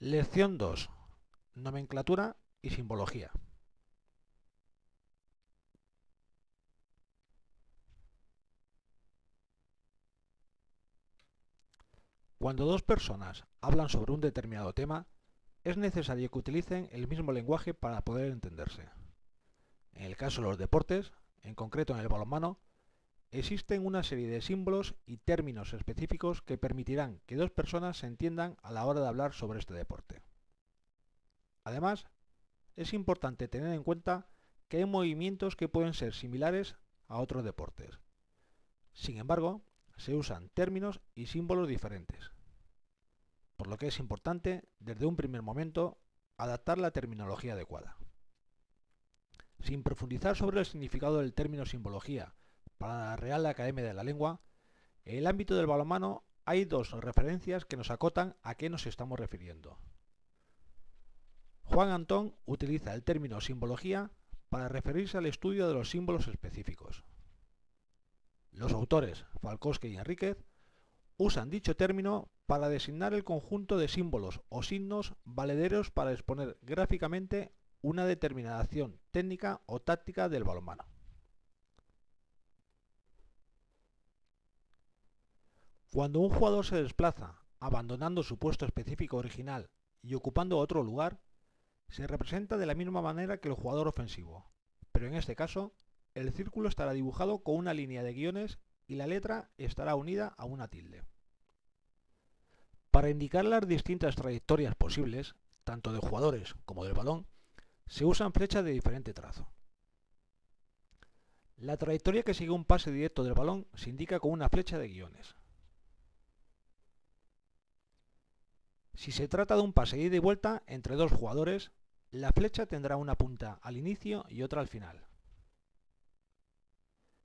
Lección 2. Nomenclatura y simbología. Cuando dos personas hablan sobre un determinado tema, es necesario que utilicen el mismo lenguaje para poder entenderse. En el caso de los deportes, en concreto en el balonmano, existen una serie de símbolos y términos específicos que permitirán que dos personas se entiendan a la hora de hablar sobre este deporte. Además, es importante tener en cuenta que hay movimientos que pueden ser similares a otros deportes. Sin embargo, se usan términos y símbolos diferentes, por lo que es importante, desde un primer momento, adaptar la terminología adecuada. Sin profundizar sobre el significado del término simbología para la Real Academia de la Lengua, en el ámbito del balonmano hay dos referencias que nos acotan a qué nos estamos refiriendo. Juan Antón utiliza el término simbología para referirse al estudio de los símbolos específicos. Los autores Falcosque y Enríquez usan dicho término para designar el conjunto de símbolos o signos valederos para exponer gráficamente una determinada acción técnica o táctica del balonmano. Cuando un jugador se desplaza, abandonando su puesto específico original y ocupando otro lugar, se representa de la misma manera que el jugador ofensivo, pero en este caso, el círculo estará dibujado con una línea de guiones y la letra estará unida a una tilde. Para indicar las distintas trayectorias posibles, tanto de jugadores como del balón, se usan flechas de diferente trazo. La trayectoria que sigue un pase directo del balón se indica con una flecha de guiones. Si se trata de un pase ida y vuelta entre dos jugadores, la flecha tendrá una punta al inicio y otra al final.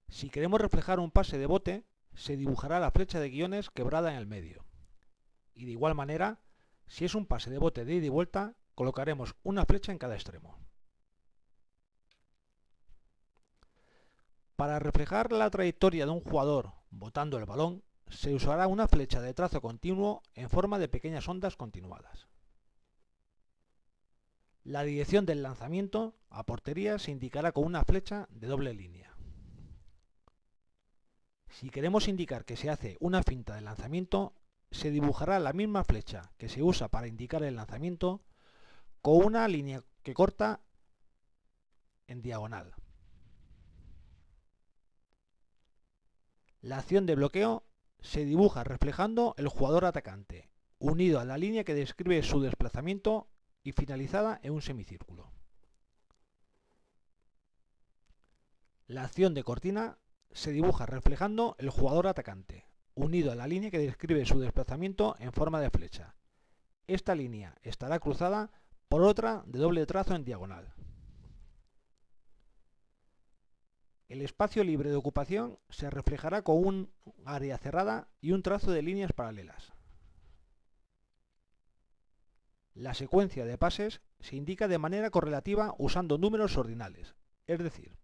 Si queremos reflejar un pase de bote, se dibujará la flecha de guiones quebrada en el medio. Y de igual manera, si es un pase de bote de ida y vuelta, colocaremos una flecha en cada extremo. Para reflejar la trayectoria de un jugador botando el balón, se usará una flecha de trazo continuo en forma de pequeñas ondas continuadas. La dirección del lanzamiento a portería se indicará con una flecha de doble línea. Si queremos indicar que se hace una finta de lanzamiento, se dibujará la misma flecha que se usa para indicar el lanzamiento con una línea que corta en diagonal. La acción de bloqueo se dibuja reflejando el jugador atacante, unido a la línea que describe su desplazamiento y finalizada en un semicírculo. La acción de cortina se dibuja reflejando el jugador atacante, unido a la línea que describe su desplazamiento en forma de flecha. Esta línea estará cruzada por otra de doble trazo en diagonal. El espacio libre de ocupación se reflejará con un área cerrada y un trazo de líneas paralelas. La secuencia de pases se indica de manera correlativa usando números ordinales, es decir,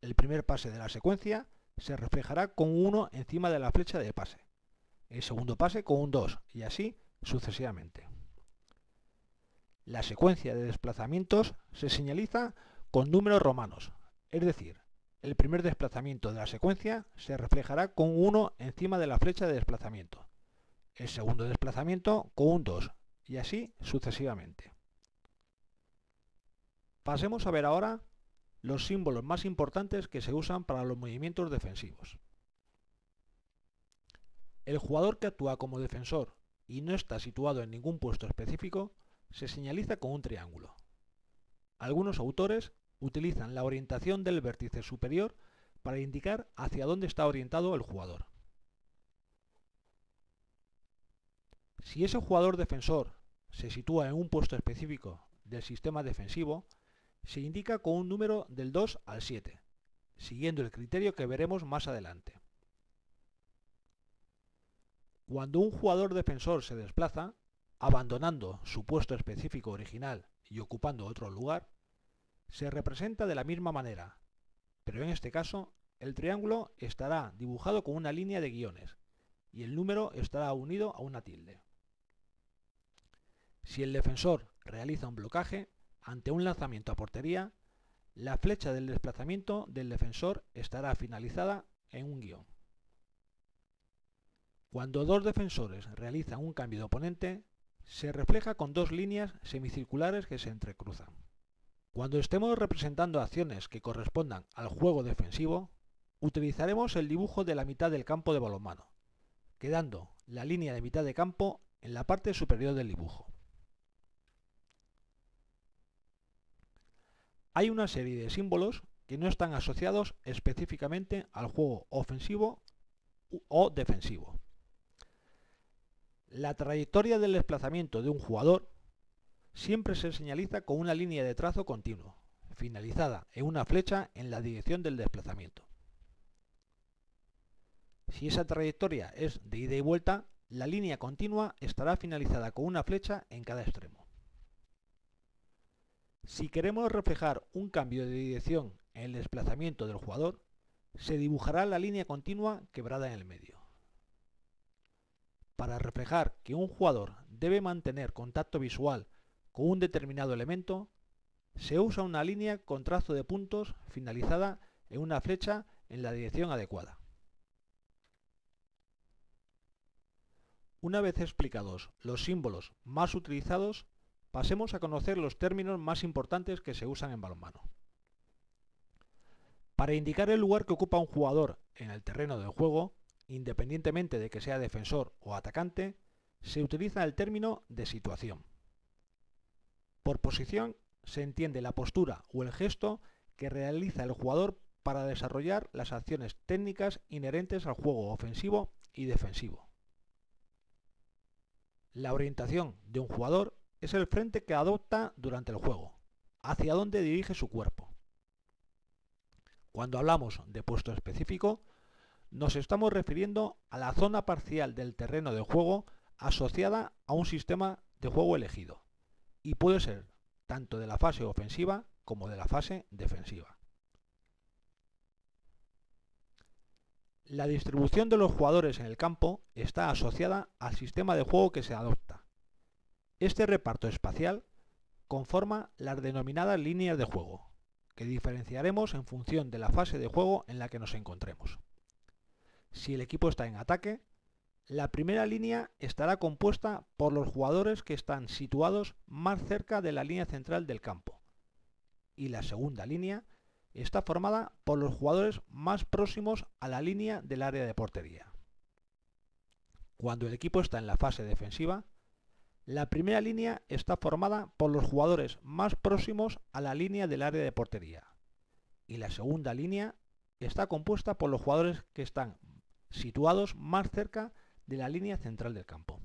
el primer pase de la secuencia se reflejará con un 1 encima de la flecha de pase, el segundo pase con un 2 y así sucesivamente. La secuencia de desplazamientos se señaliza con números romanos, es decir, el primer desplazamiento de la secuencia se reflejará con 1 encima de la flecha de desplazamiento, el segundo desplazamiento con un 2 y así sucesivamente. Pasemos a ver ahora los símbolos más importantes que se usan para los movimientos defensivos. El jugador que actúa como defensor y no está situado en ningún puesto específico se señaliza con un triángulo. Algunos autores utilizan la orientación del vértice superior para indicar hacia dónde está orientado el jugador. Si ese jugador defensor se sitúa en un puesto específico del sistema defensivo, se indica con un número del 2 al 7, siguiendo el criterio que veremos más adelante. Cuando un jugador defensor se desplaza, abandonando su puesto específico original y ocupando otro lugar, se representa de la misma manera, pero en este caso el triángulo estará dibujado con una línea de guiones y el número estará unido a una tilde. Si el defensor realiza un blocaje ante un lanzamiento a portería, la flecha del desplazamiento del defensor estará finalizada en un guion. Cuando dos defensores realizan un cambio de oponente, se refleja con dos líneas semicirculares que se entrecruzan. Cuando estemos representando acciones que correspondan al juego defensivo, utilizaremos el dibujo de la mitad del campo de balonmano, quedando la línea de mitad de campo en la parte superior del dibujo. Hay una serie de símbolos que no están asociados específicamente al juego ofensivo o defensivo. La trayectoria del desplazamiento de un jugador siempre se señaliza con una línea de trazo continuo, finalizada en una flecha en la dirección del desplazamiento. Si esa trayectoria es de ida y vuelta, la línea continua estará finalizada con una flecha en cada extremo. Si queremos reflejar un cambio de dirección en el desplazamiento del jugador, se dibujará la línea continua quebrada en el medio. Para reflejar que un jugador debe mantener contacto visual con un determinado elemento, se usa una línea con trazo de puntos finalizada en una flecha en la dirección adecuada. Una vez explicados los símbolos más utilizados, pasemos a conocer los términos más importantes que se usan en balonmano. Para indicar el lugar que ocupa un jugador en el terreno del juego, independientemente de que sea defensor o atacante, se utiliza el término de situación. Por posición se entiende la postura o el gesto que realiza el jugador para desarrollar las acciones técnicas inherentes al juego ofensivo y defensivo. La orientación de un jugador es el frente que adopta durante el juego, hacia dónde dirige su cuerpo. Cuando hablamos de puesto específico, nos estamos refiriendo a la zona parcial del terreno de juego asociada a un sistema de juego elegido, y puede ser tanto de la fase ofensiva como de la fase defensiva. La distribución de los jugadores en el campo está asociada al sistema de juego que se adopta. Este reparto espacial conforma las denominadas líneas de juego, que diferenciaremos en función de la fase de juego en la que nos encontremos. Si el equipo está en ataque, la primera línea estará compuesta por los jugadores que están situados más cerca de la línea central del campo. Y la segunda línea está formada por los jugadores más próximos a la línea del área de portería. Cuando el equipo está en la fase defensiva, la primera línea está formada por los jugadores más próximos a la línea del área de portería. Y la segunda línea está compuesta por los jugadores que están situados más cerca de la línea central del campo.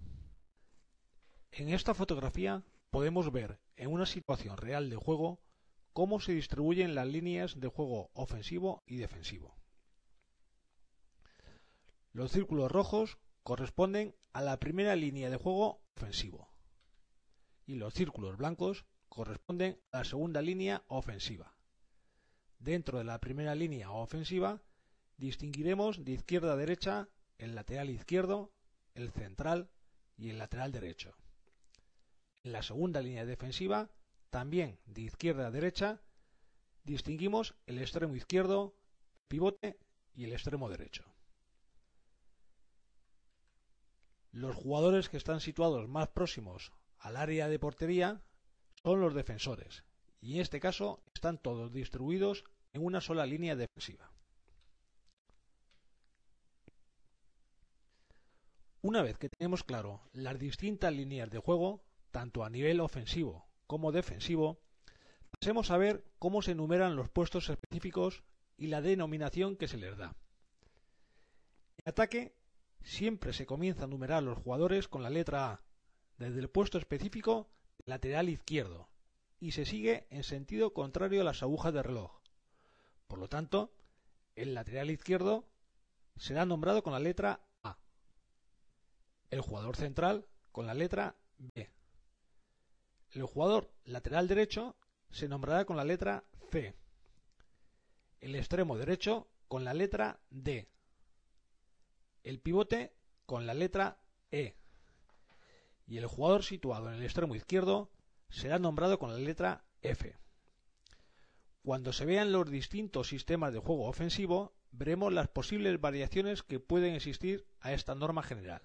En esta fotografía podemos ver en una situación real de juego cómo se distribuyen las líneas de juego ofensivo y defensivo. Los círculos rojos corresponden a la primera línea de juego ofensivo y los círculos blancos corresponden a la segunda línea ofensiva. Dentro de la primera línea ofensiva distinguiremos de izquierda a derecha el lateral izquierdo, el central y el lateral derecho. En la segunda línea defensiva, también de izquierda a derecha, distinguimos el extremo izquierdo, pivote y el extremo derecho. Los jugadores que están situados más próximos al área de portería son los defensores, y en este caso están todos distribuidos en una sola línea defensiva. Una vez que tenemos claro las distintas líneas de juego, tanto a nivel ofensivo como defensivo, pasemos a ver cómo se enumeran los puestos específicos y la denominación que se les da. En ataque siempre se comienza a numerar los jugadores con la letra A, desde el puesto específico lateral izquierdo, y se sigue en sentido contrario a las agujas de reloj. Por lo tanto, el lateral izquierdo será nombrado con la letra el jugador central con la letra B. El jugador lateral derecho se nombrará con la letra C. El extremo derecho con la letra D, el pivote con la letra E y el jugador situado en el extremo izquierdo será nombrado con la letra F. Cuando se vean los distintos sistemas de juego ofensivo, veremos las posibles variaciones que pueden existir a esta norma general.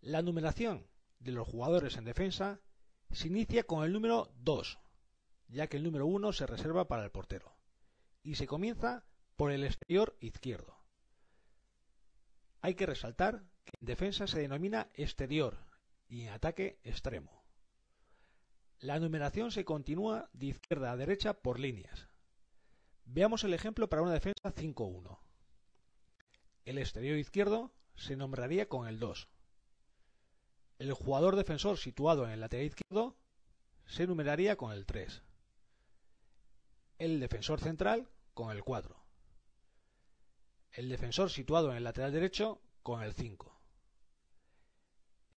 La numeración de los jugadores en defensa se inicia con el número 2, ya que el número 1 se reserva para el portero, y se comienza por el exterior izquierdo. Hay que resaltar que en defensa se denomina exterior y en ataque extremo. La numeración se continúa de izquierda a derecha por líneas. Veamos el ejemplo para una defensa 5-1. El exterior izquierdo se nombraría con el 2. El jugador defensor situado en el lateral izquierdo se numeraría con el 3. El defensor central con el 4 el defensor situado en el lateral derecho con el 5.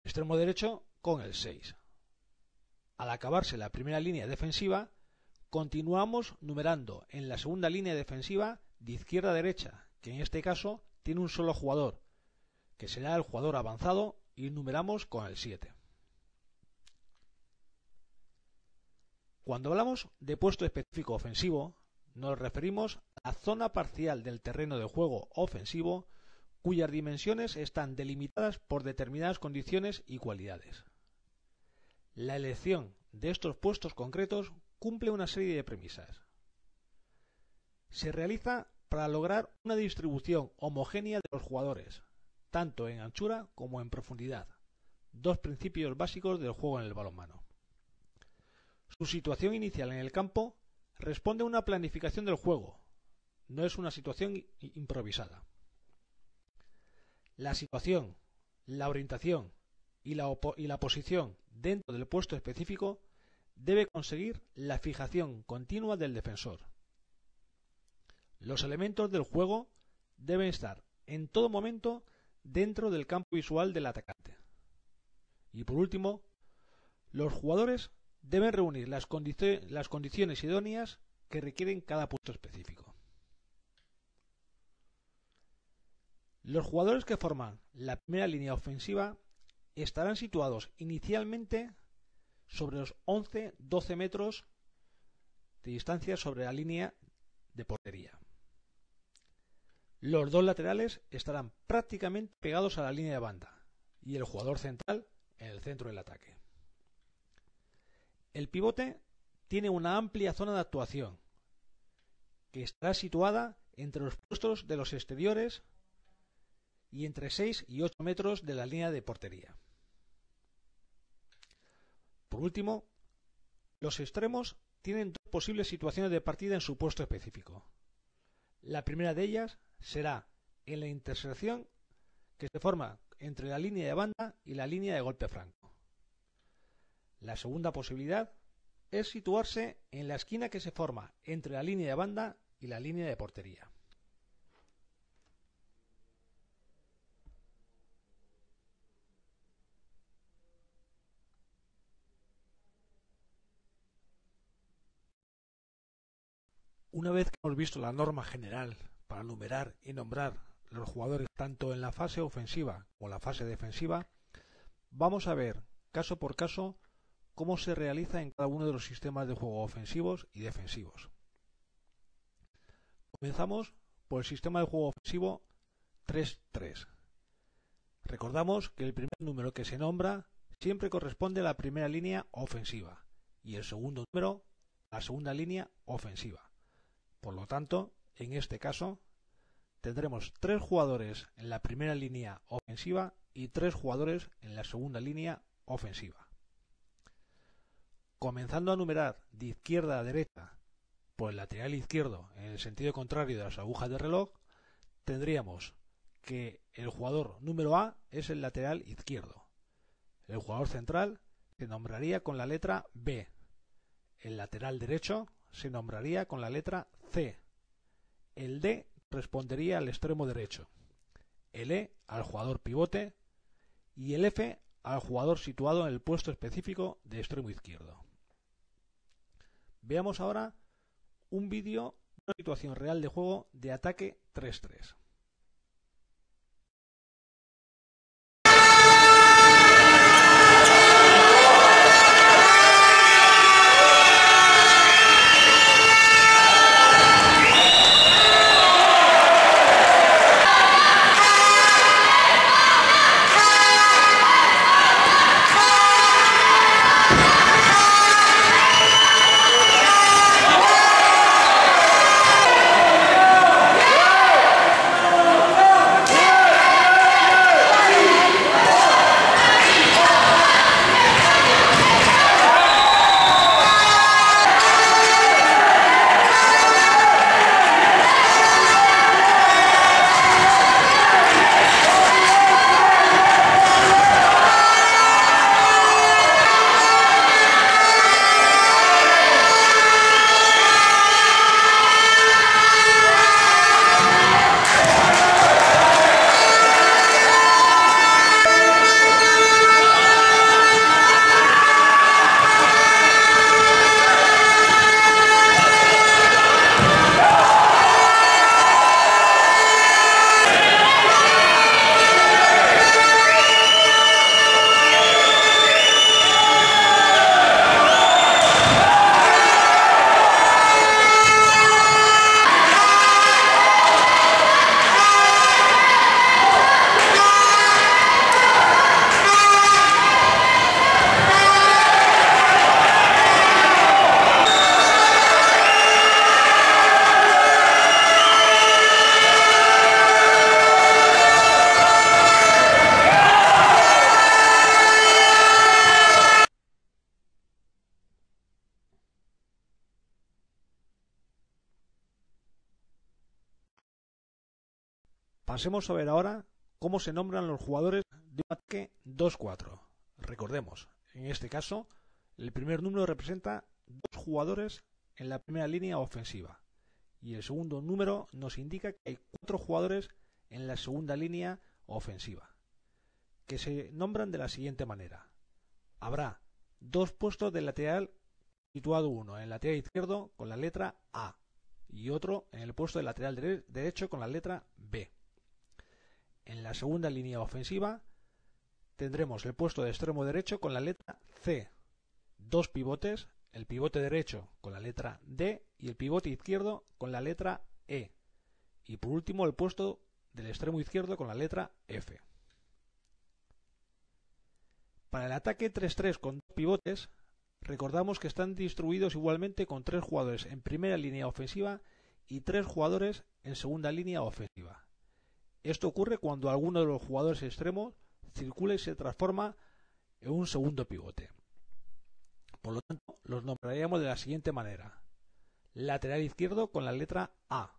Extremo derecho con el 6. Al acabarse la primera línea defensiva, continuamos numerando en la segunda línea defensiva de izquierda a derecha, que en este caso tiene un solo jugador, que será el jugador avanzado, y numeramos con el 7. Cuando hablamos de puesto específico ofensivo, nos referimos a la zona parcial del terreno de juego ofensivo cuyas dimensiones están delimitadas por determinadas condiciones y cualidades. La elección de estos puestos concretos cumple una serie de premisas. Se realiza para lograr una distribución homogénea de los jugadores, tanto en anchura como en profundidad, dos principios básicos del juego en el balonmano. Su situación inicial en el campo responde a una planificación del juego, no es una situación improvisada. La situación, la orientación y la, posición dentro del puesto específico debe conseguir la fijación continua del defensor. Los elementos del juego deben estar en todo momento dentro del campo visual del atacante. Y por último, los jugadores deben reunir las, condiciones idóneas que requieren cada puesto específico. Los jugadores que forman la primera línea ofensiva estarán situados inicialmente sobre los 11-12 metros de distancia sobre la línea de portería. Los dos laterales estarán prácticamente pegados a la línea de banda y el jugador central en el centro del ataque. El pivote tiene una amplia zona de actuación que estará situada entre los puestos de los exteriores y entre 6 y 8 metros de la línea de portería. Por último, los extremos tienen dos posibles situaciones de partida en su puesto específico. La primera de ellas será en la intersección que se forma entre la línea de banda y la línea de golpe franco. La segunda posibilidad es situarse en la esquina que se forma entre la línea de banda y la línea de portería. Una vez que hemos visto la norma general para numerar y nombrar los jugadores tanto en la fase ofensiva como en la fase defensiva, vamos a ver caso por caso cómo se realiza en cada uno de los sistemas de juego ofensivos y defensivos. Comenzamos por el sistema de juego ofensivo 3-3. Recordamos que el primer número que se nombra siempre corresponde a la primera línea ofensiva y el segundo número a la segunda línea ofensiva. Por lo tanto, en este caso, tendremos tres jugadores en la primera línea ofensiva y tres jugadores en la segunda línea ofensiva. Comenzando a numerar de izquierda a derecha por el lateral izquierdo en el sentido contrario de las agujas de reloj, tendríamos que el jugador número A es el lateral izquierdo. El jugador central se nombraría con la letra B. El lateral derecho se nombraría con la letra C. El D respondería al extremo derecho. El E al jugador pivote y el F al jugador situado en el puesto específico de extremo izquierdo. Veamos ahora un vídeo de una situación real de juego de ataque 3-3. Pasemos a ver ahora cómo se nombran los jugadores de un ataque 2-4. Recordemos, en este caso, el primer número representa dos jugadores en la primera línea ofensiva y el segundo número nos indica que hay cuatro jugadores en la segunda línea ofensiva, que se nombran de la siguiente manera. Habrá dos puestos de lateral situado uno en el lateral izquierdo con la letra A y otro en el puesto de lateral derecho con la letra B. En la segunda línea ofensiva tendremos el puesto de extremo derecho con la letra C, dos pivotes, el pivote derecho con la letra D y el pivote izquierdo con la letra E. Y por último el puesto del extremo izquierdo con la letra F. Para el ataque 3-3 con dos pivotes, recordamos que están distribuidos igualmente con tres jugadores en primera línea ofensiva y tres jugadores en segunda línea ofensiva. Esto ocurre cuando alguno de los jugadores extremos circula y se transforma en un segundo pivote. Por lo tanto, los nombraríamos de la siguiente manera. Lateral izquierdo con la letra A.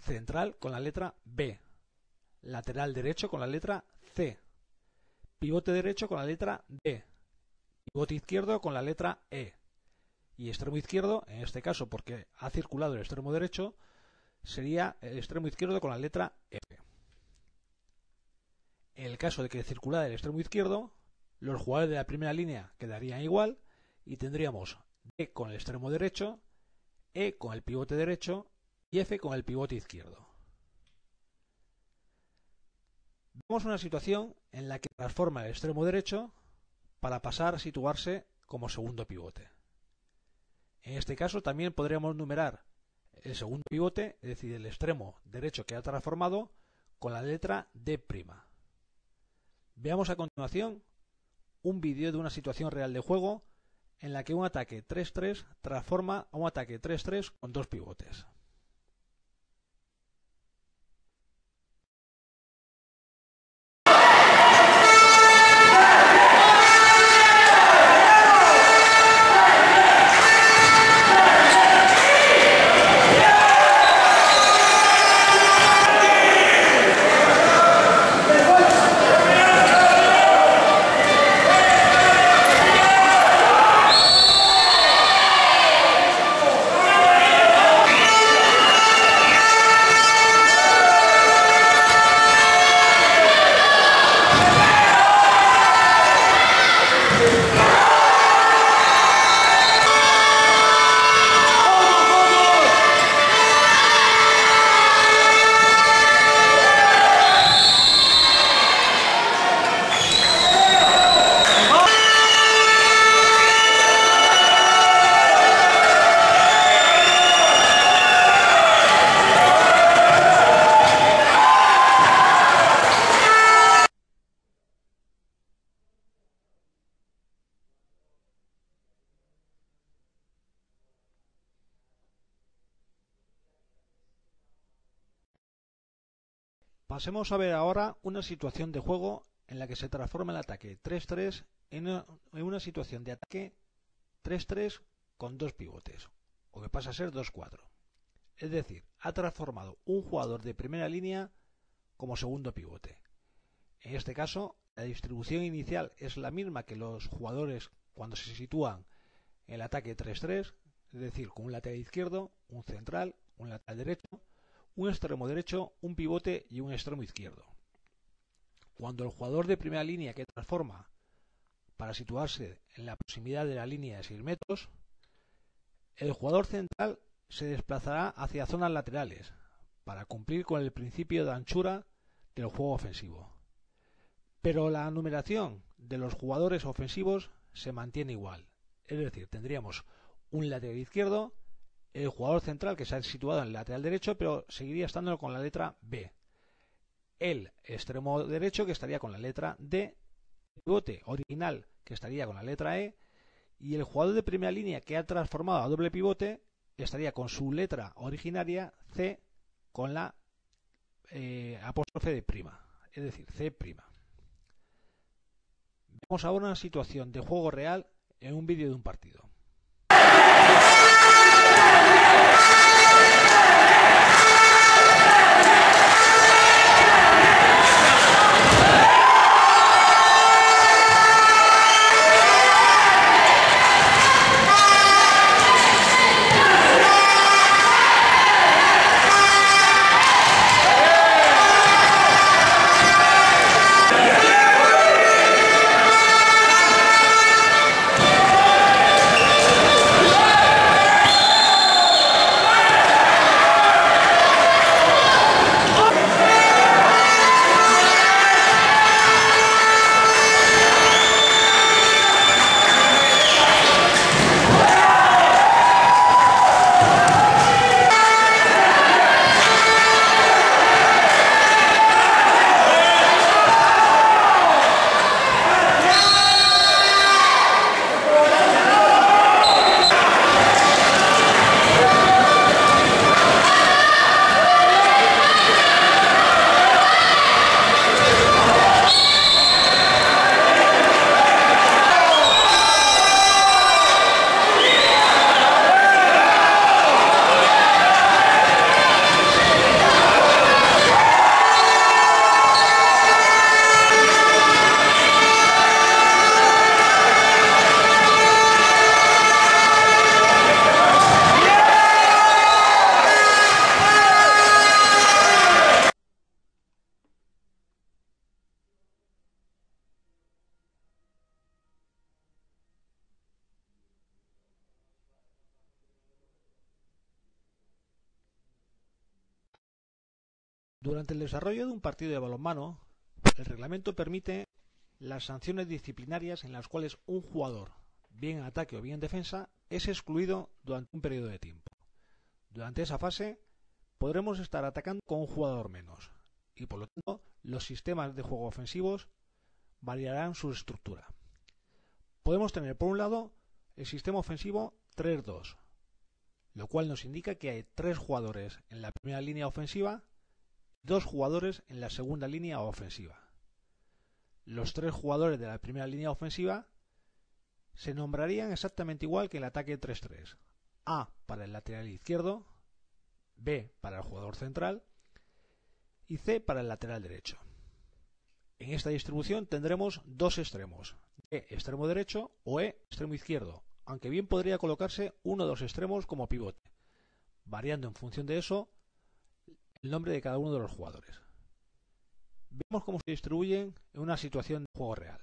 Central con la letra B. Lateral derecho con la letra C. Pivote derecho con la letra D. Pivote izquierdo con la letra E. Y extremo izquierdo, en este caso porque ha circulado el extremo derecho, sería el extremo izquierdo con la letra F. En el caso de que circulara el extremo izquierdo, los jugadores de la primera línea quedarían igual y tendríamos D con el extremo derecho, E con el pivote derecho y F con el pivote izquierdo. Vemos una situación en la que transforma el extremo derecho para pasar a situarse como segundo pivote. En este caso también podríamos numerar el segundo pivote, es decir, el extremo derecho que ha transformado, con la letra D'. Veamos a continuación un vídeo de una situación real de juego en la que un ataque 3-3 transforma a un ataque 3-3 con dos pivotes. Pasemos a ver ahora una situación de juego en la que se transforma el ataque 3-3 en una situación de ataque 3-3 con dos pivotes, o que pasa a ser 2-4. Es decir, ha transformado un jugador de primera línea como segundo pivote. En este caso, la distribución inicial es la misma que los jugadores cuando se sitúan en el ataque 3-3, es decir, con un lateral izquierdo, un central, un lateral derecho, un extremo derecho, un pivote y un extremo izquierdo. Cuando el jugador de primera línea que transforma para situarse en la proximidad de la línea de 6 metros, el jugador central se desplazará hacia zonas laterales para cumplir con el principio de anchura del juego ofensivo. Pero la numeración de los jugadores ofensivos se mantiene igual. Es decir, tendríamos un lateral izquierdo, el jugador central que se ha situado en el lateral derecho, pero seguiría estando con la letra B. El extremo derecho que estaría con la letra D, el pivote original que estaría con la letra E, y el jugador de primera línea que ha transformado a doble pivote estaría con su letra originaria C con la eh, apóstrofe de prima, es decir, C prima. Vemos ahora una situación de juego real en un vídeo de un partido. Durante el desarrollo de un partido de balonmano, el reglamento permite las sanciones disciplinarias en las cuales un jugador, bien en ataque o bien en defensa, es excluido durante un periodo de tiempo. Durante esa fase podremos estar atacando con un jugador menos y por lo tanto los sistemas de juego ofensivos variarán su estructura. Podemos tener por un lado el sistema ofensivo 3-2, lo cual nos indica que hay tres jugadores en la primera línea ofensiva dos jugadores en la segunda línea ofensiva. Los tres jugadores de la primera línea ofensiva se nombrarían exactamente igual que el ataque 3-3. A para el lateral izquierdo, B para el jugador central y C para el lateral derecho. En esta distribución tendremos dos extremos, E extremo derecho o E extremo izquierdo, aunque bien podría colocarse uno de los extremos como pivote, variando en función de eso el nombre de cada uno de los jugadores. Vemos cómo se distribuyen en una situación de juego real.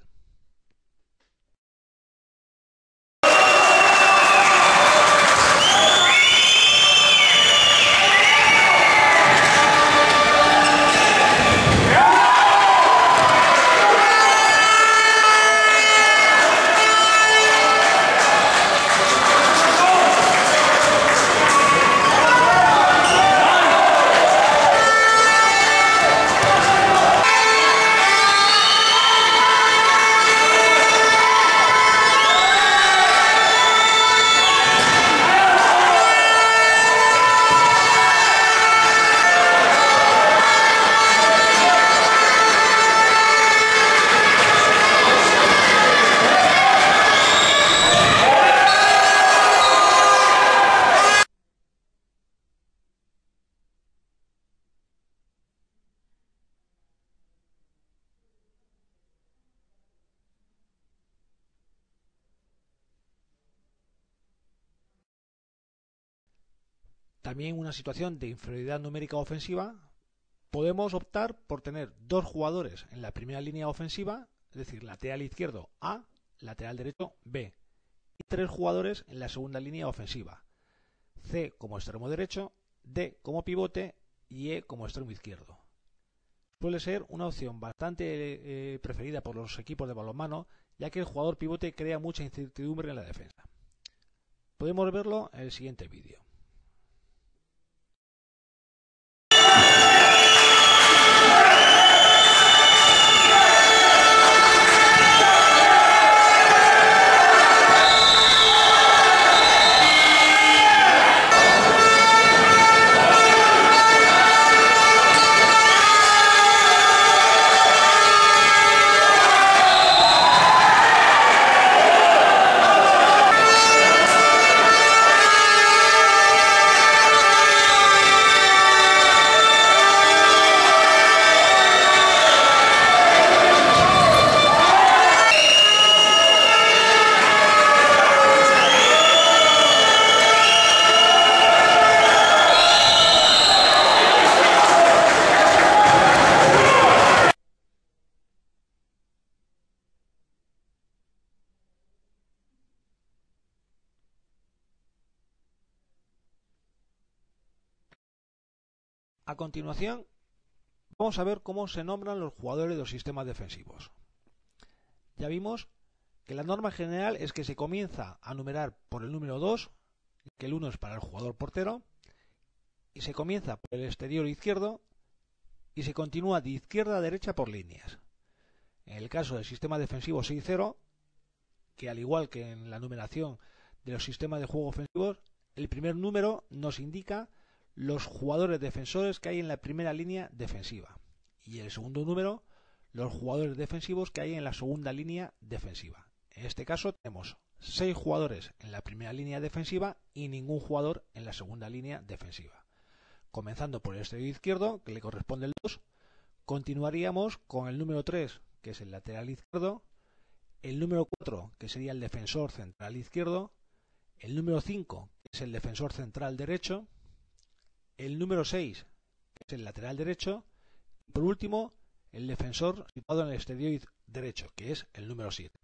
Situación de inferioridad numérica ofensiva, podemos optar por tener dos jugadores en la primera línea ofensiva, es decir, lateral izquierdo A, lateral derecho B, y tres jugadores en la segunda línea ofensiva, C como extremo derecho, D como pivote y E como extremo izquierdo. Suele ser una opción bastante eh, preferida por los equipos de balonmano, ya que el jugador pivote crea mucha incertidumbre en la defensa. Podemos verlo en el siguiente vídeo. Continuación, vamos a ver cómo se nombran los jugadores de los sistemas defensivos. Ya vimos que la norma general es que se comienza a numerar por el número 2, que el 1 es para el jugador portero, y se comienza por el exterior izquierdo y se continúa de izquierda a derecha por líneas. En el caso del sistema defensivo 6-0, que al igual que en la numeración de los sistemas de juego ofensivos, el primer número nos indica los jugadores defensores que hay en la primera línea defensiva. Y el segundo número, los jugadores defensivos que hay en la segunda línea defensiva. En este caso tenemos 6 jugadores en la primera línea defensiva y ningún jugador en la segunda línea defensiva. Comenzando por el exterior izquierdo, que le corresponde el 2, continuaríamos con el número 3, que es el lateral izquierdo, el número 4, que sería el defensor central izquierdo, el número 5, que es el defensor central derecho, el número 6, que es el lateral derecho, y por último, el defensor situado en el exterior derecho, que es el número 7.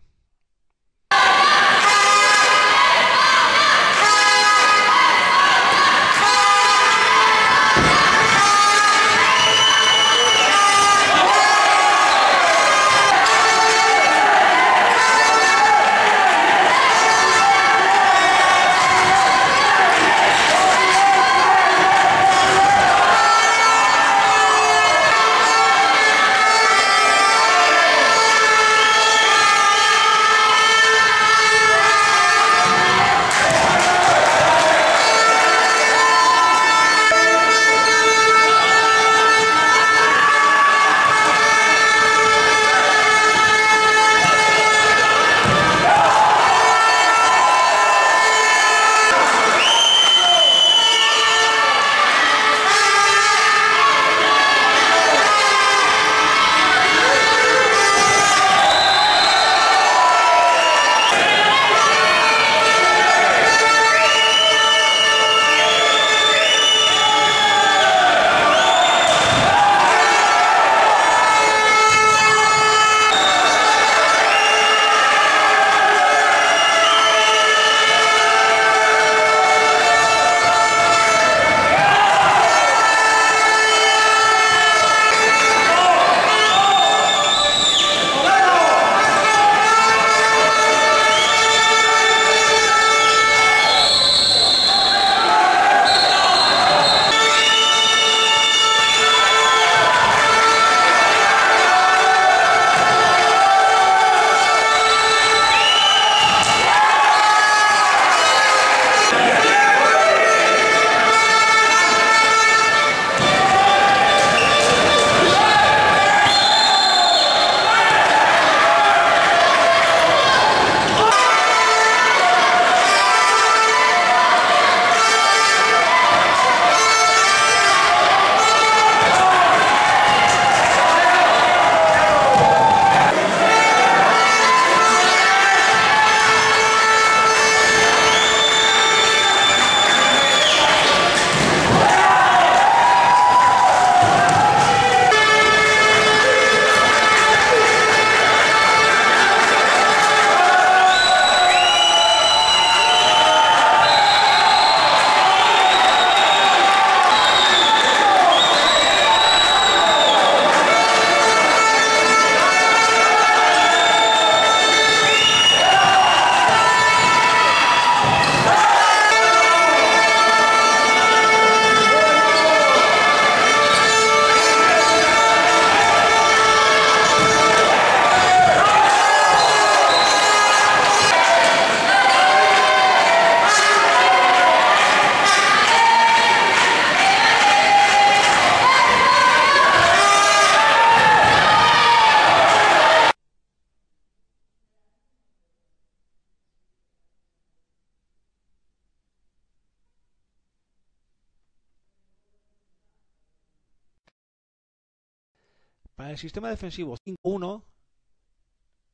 Para el sistema defensivo 5-1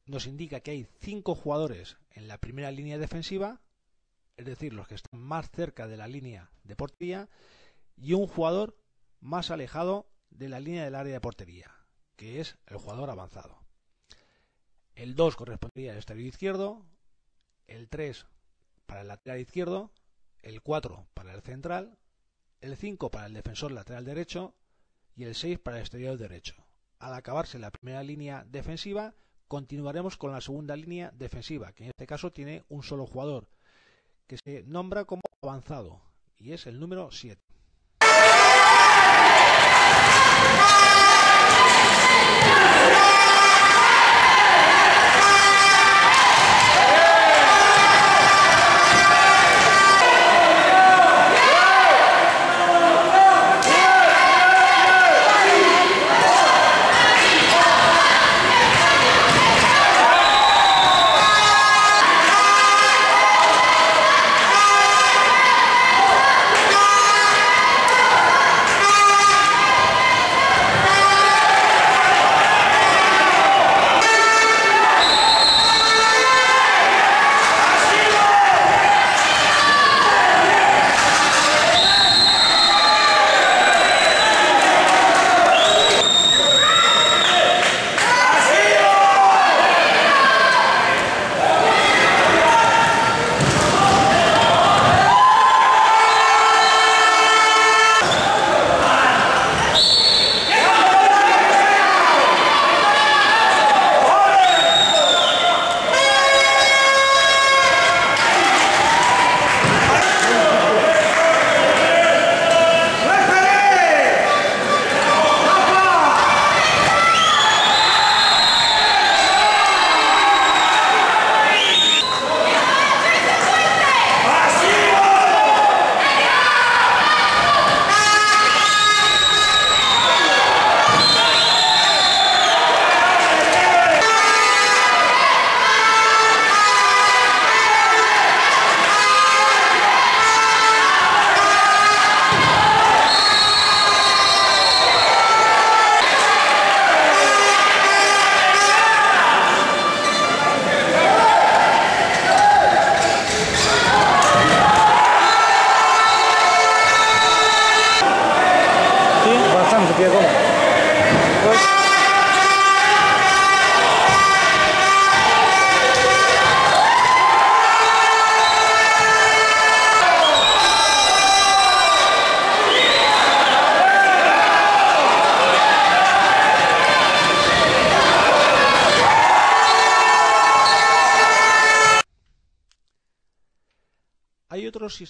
nos indica que hay 5 jugadores en la primera línea defensiva, es decir, los que están más cerca de la línea de portería, y un jugador más alejado de la línea del área de portería, que es el jugador avanzado. El 2 correspondería al exterior izquierdo, el 3 para el lateral izquierdo, el 4 para el central, el 5 para el defensor lateral derecho y el 6 para el exterior derecho. Al acabarse la primera línea defensiva, continuaremos con la segunda línea defensiva, que en este caso tiene un solo jugador, que se nombra como avanzado, y es el número 7.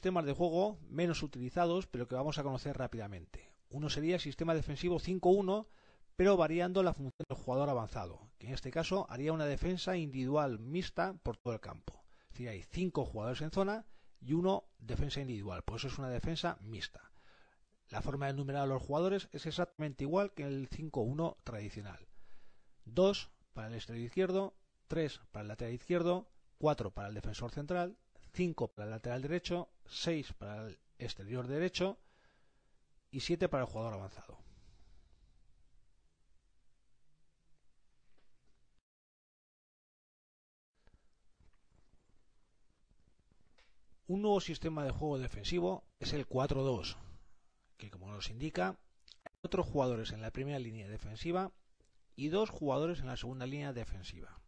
Sistemas de juego menos utilizados, pero que vamos a conocer rápidamente. Uno sería el sistema defensivo 5-1, pero variando la función del jugador avanzado, que en este caso haría una defensa individual mixta por todo el campo. Es decir, hay 5 jugadores en zona y uno defensa individual, por eso es una defensa mixta. La forma de enumerar a los jugadores es exactamente igual que el 5-1 tradicional. 2 para el exterior izquierdo, 3 para el lateral izquierdo, 4 para el defensor central, 5 para el lateral derecho, 6 para el exterior derecho y 7 para el jugador avanzado. Un nuevo sistema de juego defensivo es el 4-2, que como nos indica, hay otros jugadores en la primera línea defensiva y dos jugadores en la segunda línea defensiva.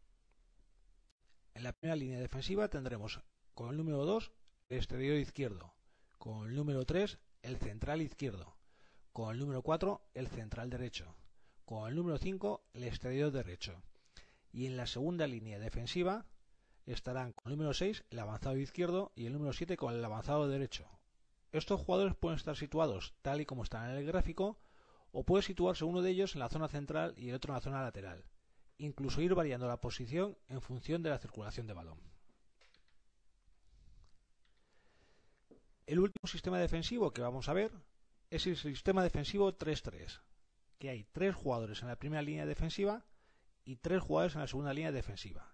En la primera línea defensiva tendremos con el número 2 el exterior izquierdo, con el número 3 el central izquierdo, con el número 4 el central derecho, con el número 5 el exterior derecho. Y en la segunda línea defensiva estarán con el número 6 el avanzado izquierdo y el número 7 con el avanzado derecho. Estos jugadores pueden estar situados tal y como están en el gráfico o puede situarse uno de ellos en la zona central y el otro en la zona lateral, incluso ir variando la posición en función de la circulación de balón. El último sistema defensivo que vamos a ver es el sistema defensivo 3-3, que hay tres jugadores en la primera línea defensiva y tres jugadores en la segunda línea defensiva.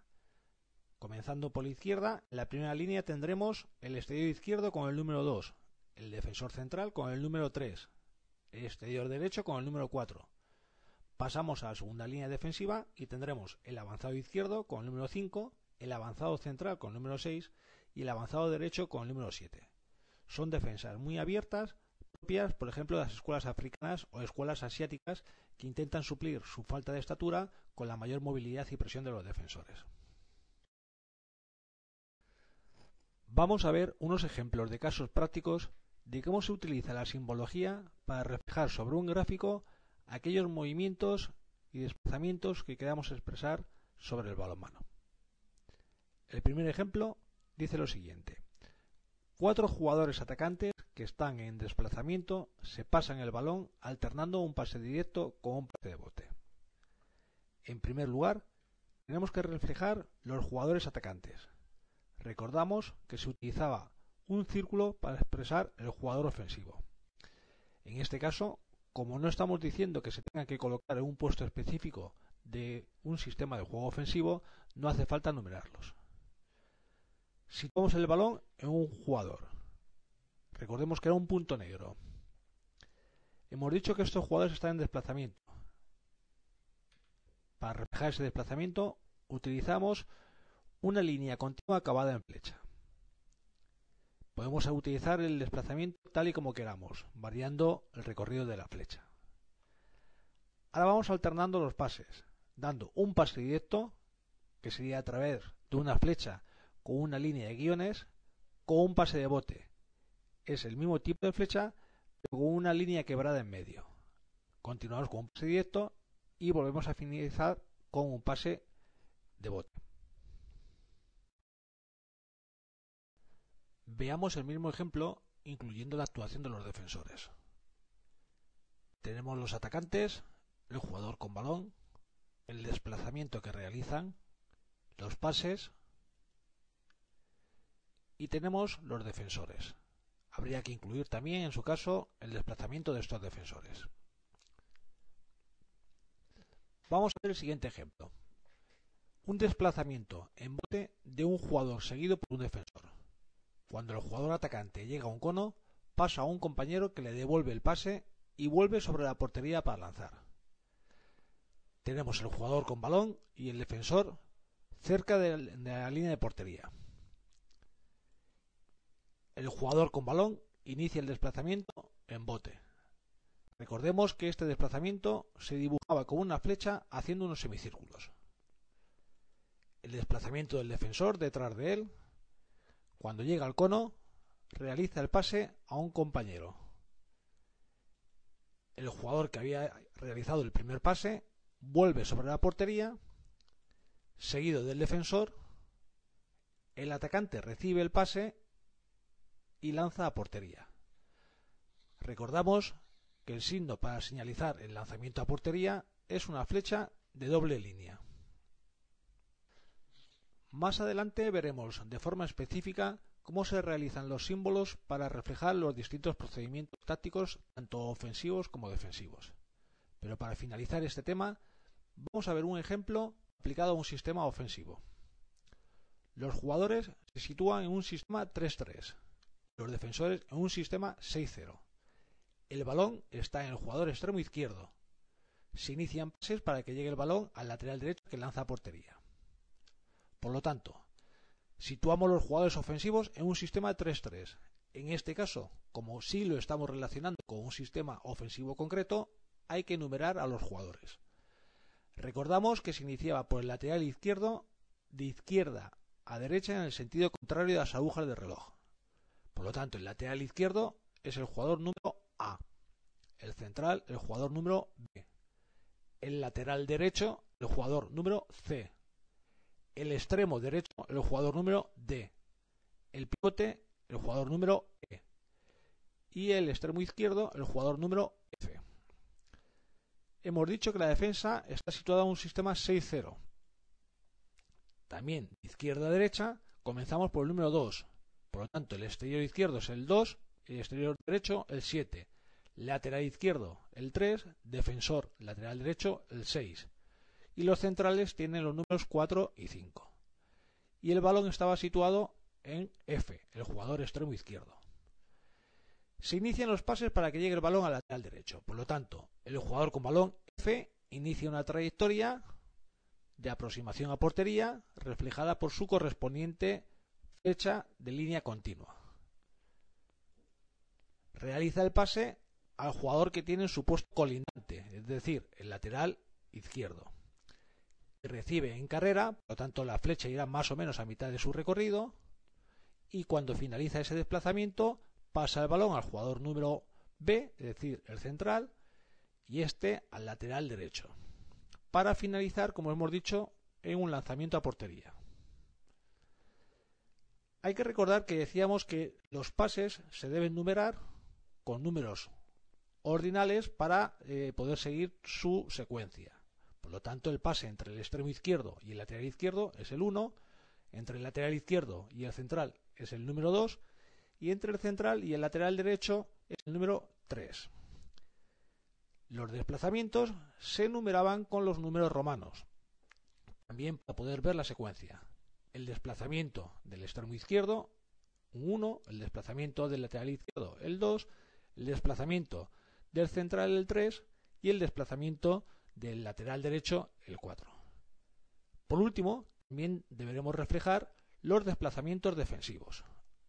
Comenzando por la izquierda, en la primera línea tendremos el exterior izquierdo con el número 2, el defensor central con el número 3, el exterior derecho con el número 4. Pasamos a la segunda línea defensiva y tendremos el avanzado izquierdo con el número 5, el avanzado central con el número 6 y el avanzado derecho con el número 7. Son defensas muy abiertas, propias, por ejemplo, de las escuelas africanas o escuelas asiáticas que intentan suplir su falta de estatura con la mayor movilidad y presión de los defensores. Vamos a ver unos ejemplos de casos prácticos de cómo se utiliza la simbología para reflejar sobre un gráfico aquellos movimientos y desplazamientos que queramos expresar sobre el balonmano. El primer ejemplo dice lo siguiente. Cuatro jugadores atacantes que están en desplazamiento se pasan el balón alternando un pase directo con un pase de bote. En primer lugar, tenemos que reflejar los jugadores atacantes. Recordamos que se utilizaba un círculo para expresar el jugador ofensivo. En este caso, como no estamos diciendo que se tenga que colocar en un puesto específico de un sistema de juego ofensivo, no hace falta numerarlos. Situamos el balón en un jugador. Recordemos que era un punto negro. Hemos dicho que estos jugadores están en desplazamiento. Para reflejar ese desplazamiento utilizamos una línea continua acabada en flecha. Podemos utilizar el desplazamiento tal y como queramos, variando el recorrido de la flecha. Ahora vamos alternando los pases, dando un pase directo, que sería a través de una flecha con una línea de guiones, con un pase de bote. Es el mismo tipo de flecha, pero con una línea quebrada en medio. Continuamos con un pase directo y volvemos a finalizar con un pase de bote. Veamos el mismo ejemplo incluyendo la actuación de los defensores. Tenemos los atacantes, el jugador con balón, el desplazamiento que realizan, los pases y tenemos los defensores. Habría que incluir también, en su caso, el desplazamiento de estos defensores. Vamos a ver el siguiente ejemplo. Un desplazamiento en bote de un jugador seguido por un defensor. Cuando el jugador atacante llega a un cono, pasa a un compañero que le devuelve el pase y vuelve sobre la portería para lanzar. Tenemos el jugador con balón y el defensor cerca de la línea de portería. El jugador con balón inicia el desplazamiento en bote. Recordemos que este desplazamiento se dibujaba con una flecha haciendo unos semicírculos. El desplazamiento del defensor detrás de él cuando llega al cono, realiza el pase a un compañero. El jugador que había realizado el primer pase vuelve sobre la portería, seguido del defensor. El atacante recibe el pase y lanza a portería. Recordamos que el signo para señalizar el lanzamiento a portería es una flecha de doble línea. Más adelante veremos de forma específica cómo se realizan los símbolos para reflejar los distintos procedimientos tácticos, tanto ofensivos como defensivos. Pero para finalizar este tema, vamos a ver un ejemplo aplicado a un sistema ofensivo. Los jugadores se sitúan en un sistema 3-3, los defensores en un sistema 6-0. El balón está en el jugador extremo izquierdo. Se inician pases para que llegue el balón al lateral derecho que lanza a portería. Por lo tanto, situamos los jugadores ofensivos en un sistema 3-3. En este caso, como sí lo estamos relacionando con un sistema ofensivo concreto, hay que enumerar a los jugadores. Recordamos que se iniciaba por el lateral izquierdo de izquierda a derecha en el sentido contrario de las agujas del reloj. Por lo tanto, el lateral izquierdo es el jugador número A, el central el jugador número B, el lateral derecho el jugador número C, el extremo derecho, el jugador número D, el pivote, el jugador número E, y el extremo izquierdo, el jugador número F. Hemos dicho que la defensa está situada en un sistema 6-0. También izquierda a derecha comenzamos por el número 2. Por lo tanto, el exterior izquierdo es el 2, el exterior derecho el 7, lateral izquierdo el 3, defensor lateral derecho el 6 y los centrales tienen los números 4 y 5. Y el balón estaba situado en F, el jugador extremo izquierdo. Se inician los pases para que llegue el balón al lateral derecho. Por lo tanto, el jugador con balón F inicia una trayectoria de aproximación a portería reflejada por su correspondiente flecha de línea continua. Realiza el pase al jugador que tiene su puesto colindante, es decir, el lateral izquierdo. Recibe en carrera, por lo tanto la flecha irá más o menos a mitad de su recorrido y cuando finaliza ese desplazamiento pasa el balón al jugador número B, es decir, el central, y este al lateral derecho, para finalizar, como hemos dicho, en un lanzamiento a portería. Hay que recordar que decíamos que los pases se deben numerar con números ordinales para eh, poder seguir su secuencia. Por lo tanto, el pase entre el extremo izquierdo y el lateral izquierdo es el 1, entre el lateral izquierdo y el central es el número 2, y entre el central y el lateral derecho es el número 3. Los desplazamientos se numeraban con los números romanos, también para poder ver la secuencia. El desplazamiento del extremo izquierdo, un 1, el desplazamiento del lateral izquierdo, el 2, el desplazamiento del central, el 3, y el desplazamiento del lateral derecho, el 4. Por último, también deberemos reflejar los desplazamientos defensivos,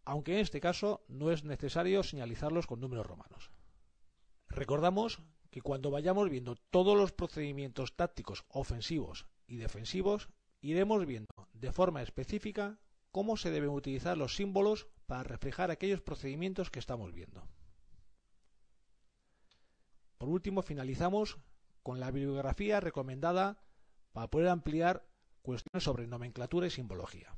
aunque en este caso no es necesario señalizarlos con números romanos. Recordamos que cuando vayamos viendo todos los procedimientos tácticos ofensivos y defensivos, iremos viendo de forma específica cómo se deben utilizar los símbolos para reflejar aquellos procedimientos que estamos viendo. Por último, finalizamos con la bibliografía recomendada para poder ampliar cuestiones sobre nomenclatura y simbología.